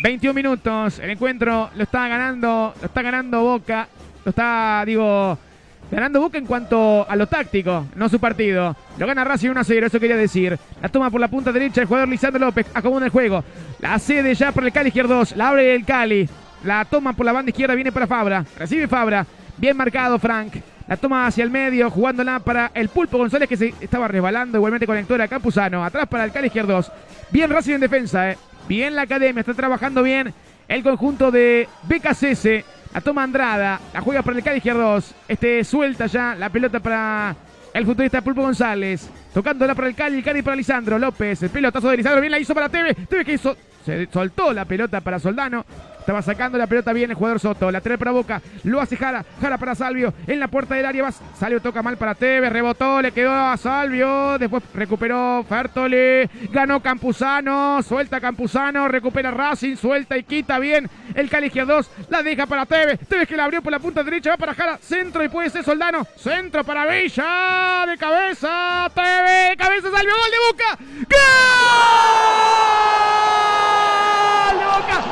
21 minutos, el encuentro lo está ganando, lo está ganando Boca, lo está, digo, ganando Boca en cuanto a lo táctico, no su partido. Lo gana Racing 1 a 0, eso quería decir. La toma por la punta derecha el jugador Lisandro López, acomoda el juego. La cede ya por el Cali izquierdo, la abre el Cali. La toma por la banda izquierda, viene para Fabra, recibe Fabra. Bien marcado Frank. La toma hacia el medio, jugándola para el Pulpo González que se estaba resbalando. Igualmente conectora Campuzano. Atrás para el Cali izquierdo. Bien Racing en defensa, eh. Bien la academia, está trabajando bien el conjunto de BKCS. La toma Andrada, la juega para el Cádiz izquierdos. Este suelta ya la pelota para el futbolista Pulpo González. Tocándola para el el Cali para Lisandro López. El pelotazo de Lisandro, bien la hizo para Teve. Teve que hizo, se soltó la pelota para Soldano. Estaba sacando la pelota bien el jugador Soto. La trae para Boca. Lo hace Jara. Jara para Salvio. En la puerta del área va. Salvio toca mal para Tevez. Rebotó. Le quedó a Salvio. Después recuperó Fertoli. Ganó Campuzano. Suelta Campuzano. Recupera Racing. Suelta y quita bien el Cali 2. La deja para Tevez. Tevez que la abrió por la punta derecha. Va para Jara. Centro y puede ser Soldano. Centro para Villa. De cabeza. Tevez. Cabeza Salvio. Gol de Boca. ¡Gol! De Boca.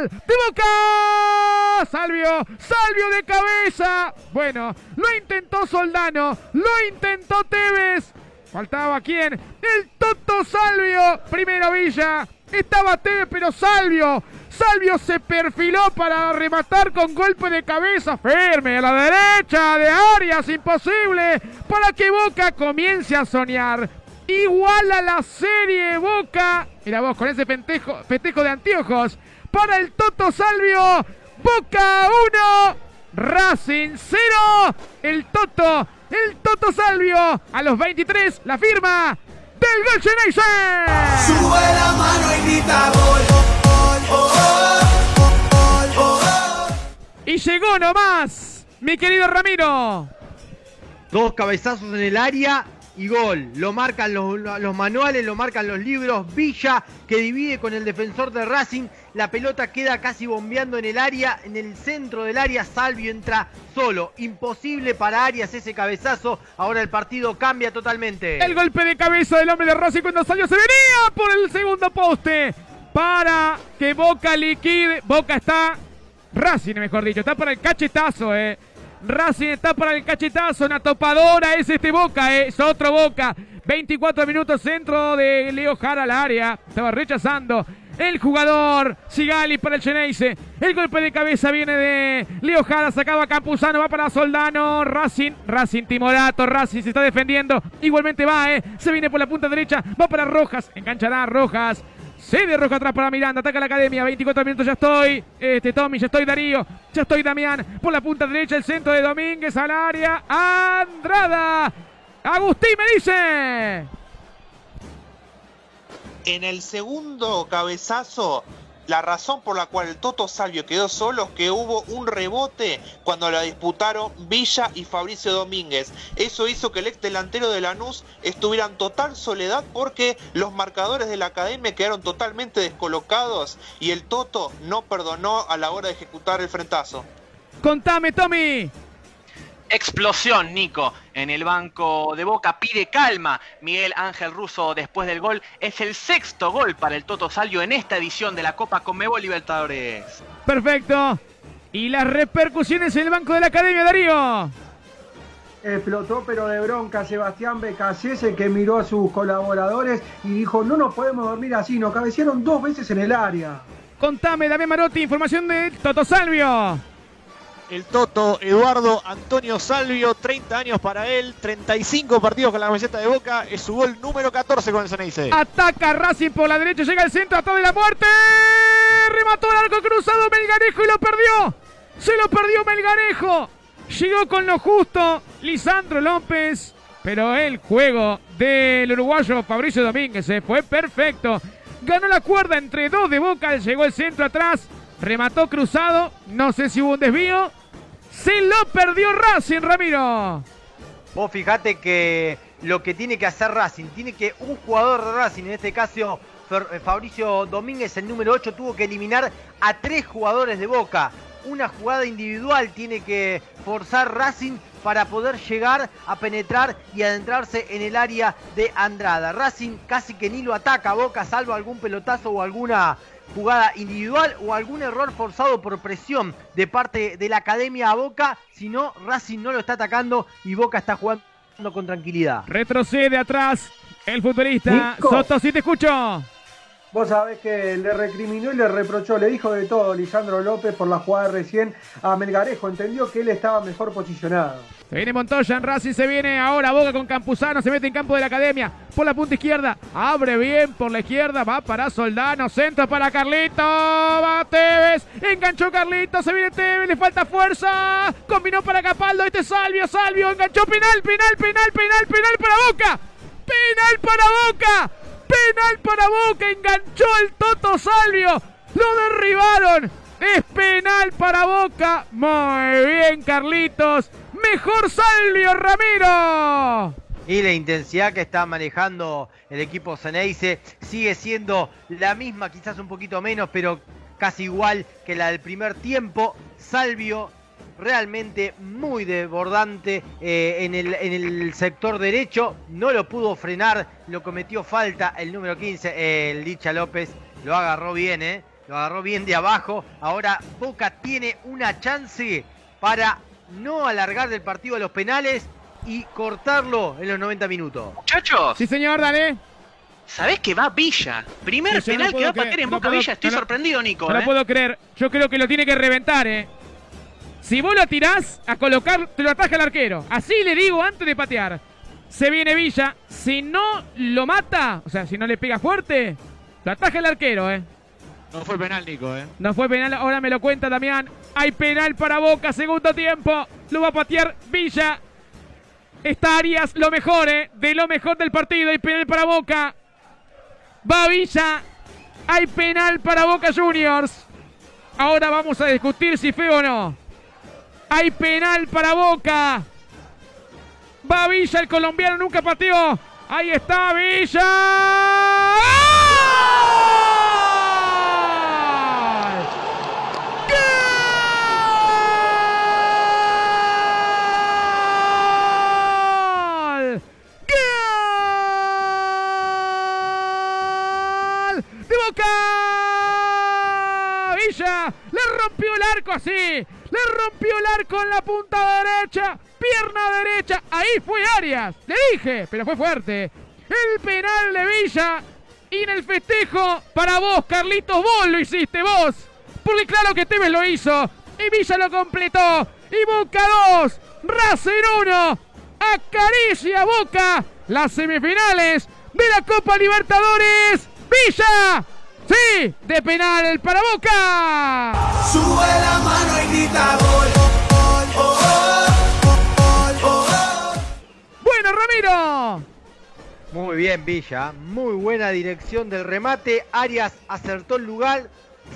de Boca. Salvio, de cabeza. Bueno, lo intentó Soldano, lo intentó Tevez. Faltaba quién? El Toto Salvio. Primero Villa. Estaba Tevez, pero Salvio. Salvio se perfiló para rematar con golpe de cabeza firme a la derecha de Arias. Imposible para que Boca comience a soñar. Igual a la serie Boca. Mira vos, con ese festejo, festejo de anteojos para el Toto Salvio. Boca 1, Racing 0. El Toto, el Toto Salvio a los 23, la firma del Golchenese. Sube la mano y grita gol. Y llegó nomás, mi querido Ramiro. Dos cabezazos en el área y gol. Lo marcan los, manuales, lo marcan los libros. Villa que divide con el defensor de Racing. La pelota queda casi bombeando en el área, en el centro del área. Salvio entra solo. Imposible para Arias ese cabezazo. Ahora el partido cambia totalmente. El golpe de cabeza del hombre de Racing cuando salió se venía por el segundo poste. Para que Boca liquide. Boca está. Racing, mejor dicho. Está para el cachetazo, eh. Racing está para el cachetazo, una topadora es este Boca, eh, es otro Boca. 24 minutos centro de Leo Jara al área. Estaba rechazando el jugador Sigali para el Geneise. El golpe de cabeza viene de Leo Jara, sacaba a Campuzano, va para Soldano, Racing, Racing Timorato, Racing se está defendiendo. Igualmente va, eh. Se viene por la punta derecha, va para Rojas, enganchará Rojas. Se rojo atrás para Miranda. Ataca la academia. 24 minutos. Ya estoy. Este Tommy. Ya estoy Darío. Ya estoy Damián. Por la punta derecha. El centro de Domínguez al área. Andrada. Agustín me dice. En el segundo cabezazo la razón por la cual el Toto Salvio quedó solo es que hubo un rebote cuando la disputaron Villa y Fabricio Domínguez. Eso hizo que el ex delantero de Lanús estuviera en total soledad porque los marcadores de la academia quedaron totalmente descolocados y el Toto no perdonó a la hora de ejecutar el frentazo. Contame, Tommy. Explosión, Nico. En el banco de Boca pide calma. Miguel Ángel Russo después del gol. Es el sexto gol para el Toto Salvio en esta edición de la Copa Conmebol Libertadores. Perfecto. Y las repercusiones en el banco de la Academia, Darío. Explotó pero de bronca Sebastián Becasese que miró a sus colaboradores y dijo no nos podemos dormir así, nos cabecearon dos veces en el área. Contame, Damián Marotti, información de Toto Salvio el Toto Eduardo Antonio Salvio, 30 años para él, 35 partidos con la camiseta de Boca, es su gol número 14 con el Ceneice. Ataca Racing por la derecha, llega al centro, hasta de la muerte, remató el arco cruzado Melgarejo y lo perdió, se lo perdió Melgarejo, llegó con lo justo Lisandro López, pero el juego del uruguayo Fabricio Domínguez fue perfecto, ganó la cuerda entre dos de Boca, llegó el centro atrás, remató cruzado, no sé si hubo un desvío, se lo perdió Racing, Ramiro. Vos fijate que lo que tiene que hacer Racing, tiene que un jugador de Racing, en este caso eh, Fabricio Domínguez, el número 8, tuvo que eliminar a tres jugadores de Boca. una jugada individual tiene que forzar Racing para poder llegar a penetrar y adentrarse en el área de Andrada. Racing casi que ni lo ataca a Boca, salvo algún pelotazo o alguna jugada individual o algún error forzado por presión de parte de la academia a Boca, si no, Racing no lo está atacando y Boca está jugando con tranquilidad. Retrocede atrás el futbolista. Nico. Soto, sí te escucho. Vos sabés que le recriminó y le reprochó, le dijo de todo Lisandro López por la jugada recién a Melgarejo. Entendió que él estaba mejor posicionado. Se viene Montoya en Racing, se viene ahora Boca con Campuzano, se mete en campo de la academia, por la punta izquierda, abre bien por la izquierda, va para Soldano, centro para Carlito, va Tevez, enganchó Carlito, se viene Tevez, le falta fuerza, combinó para Capaldo, este es Salvio, Salvio, enganchó penal, penal, penal, penal, penal para Boca, penal para Boca, penal para Boca, enganchó el Toto Salvio, lo derribaron, es penal para Boca, muy bien Carlitos, mejor Salvio Ramiro. Y la intensidad que está manejando el equipo Ceneice sigue siendo la misma, quizás un poquito menos, pero casi igual que la del primer tiempo. Salvio realmente muy desbordante eh, en, el, en el sector derecho. No lo pudo frenar, lo cometió falta el número 15, el Licha López. Lo agarró bien, ¿eh? Lo agarró bien de abajo. Ahora Boca tiene una chance para no alargar del partido a los penales y cortarlo en los 90 minutos. Muchachos, Sí, señor, dale. ¿sabés que va Villa? Primer Sí, yo no penal que va a patear en no Boca puedo- Villa. Estoy no sorprendido, Nico. No lo ¿eh? puedo creer. Yo creo que lo tiene que reventar, ¿eh? Si vos lo tirás a colocar, te lo ataja el arquero. Así le digo antes de patear. Se viene Villa. Si no lo mata, o sea, si no le pega fuerte, lo ataja el arquero, ¿eh? No fue penal, Nico, ¿eh? No fue penal, ahora me lo cuenta Damián. Hay penal para Boca, segundo tiempo. Lo va a patear Villa. Está Arias, lo mejor, ¿eh? De lo mejor del partido. Hay penal para Boca. Va Villa. Hay penal para Boca Juniors. Ahora vamos a discutir si fue o no. Hay penal para Boca. Va Villa, el colombiano nunca pateó. Ahí está Villa. ¡Gol! ¡Gol! ¡De Boca! Villa le rompió el arco así. Le rompió el arco en la punta derecha. Pierna derecha. Ahí fue Arias. Le dije, pero fue fuerte. El penal de Villa. Y en el festejo, para vos, Carlitos, vos lo hiciste, vos. Porque claro que Tevez lo hizo. Y Villa lo completó. Y Boca 2, Racing 1. Acaricia Boca las semifinales de la Copa Libertadores. Villa. Sí, de penal el para Boca. Sube la mano y grita gol. Gol. Bueno, Ramiro. Muy bien, Villa. Muy buena dirección del remate. Arias acertó el lugar,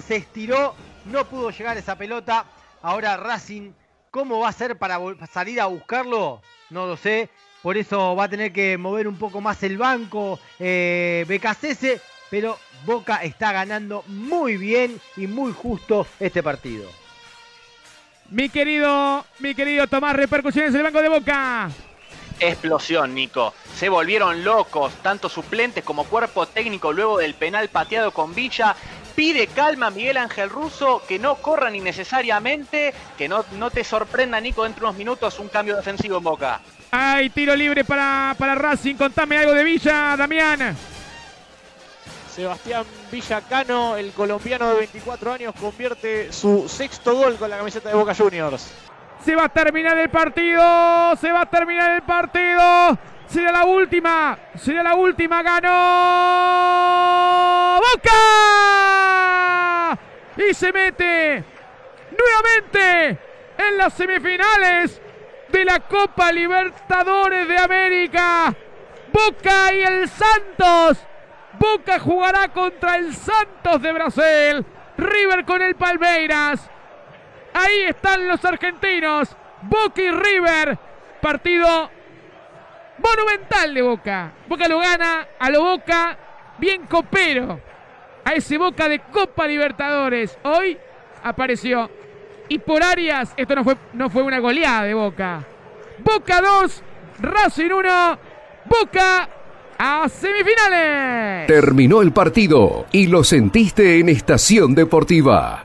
se estiró, no pudo llegar esa pelota. Ahora Racing, ¿cómo va a ser para salir a buscarlo? No lo sé. Por eso va a tener que mover un poco más el banco eh, BKCS. Pero Boca está ganando muy bien y muy justo este partido. Mi querido, mi querido Tomás, repercusiones en el banco de Boca. Explosión, Nico. Se volvieron locos, tanto suplentes como cuerpo técnico luego del penal pateado con Villa. Pide calma a Miguel Ángel Russo, que no corran innecesariamente, que no, no te sorprenda, Nico, dentro de unos minutos un cambio defensivo en Boca. Hay tiro libre para, para Racing. Contame algo de Villa, Damián. Sebastián Villacano, el colombiano de 24 años, convierte su sexto gol con la camiseta de Boca Juniors. Se va a terminar el partido. Se va a terminar el partido. Será la última. Será la última. Ganó. Boca. Y se mete nuevamente en las semifinales de la Copa Libertadores de América. Boca y el Santos. Boca jugará contra el Santos de Brasil. River con el Palmeiras. Ahí están los argentinos. Boca y River. Partido monumental de Boca. Boca lo gana a lo Boca bien copero. A ese Boca de Copa Libertadores. Hoy apareció y por Arias, esto no fue, no fue una goleada de Boca. Boca 2, Racing 1, Boca a semifinales. Terminó el partido y lo sentiste en Estación Deportiva.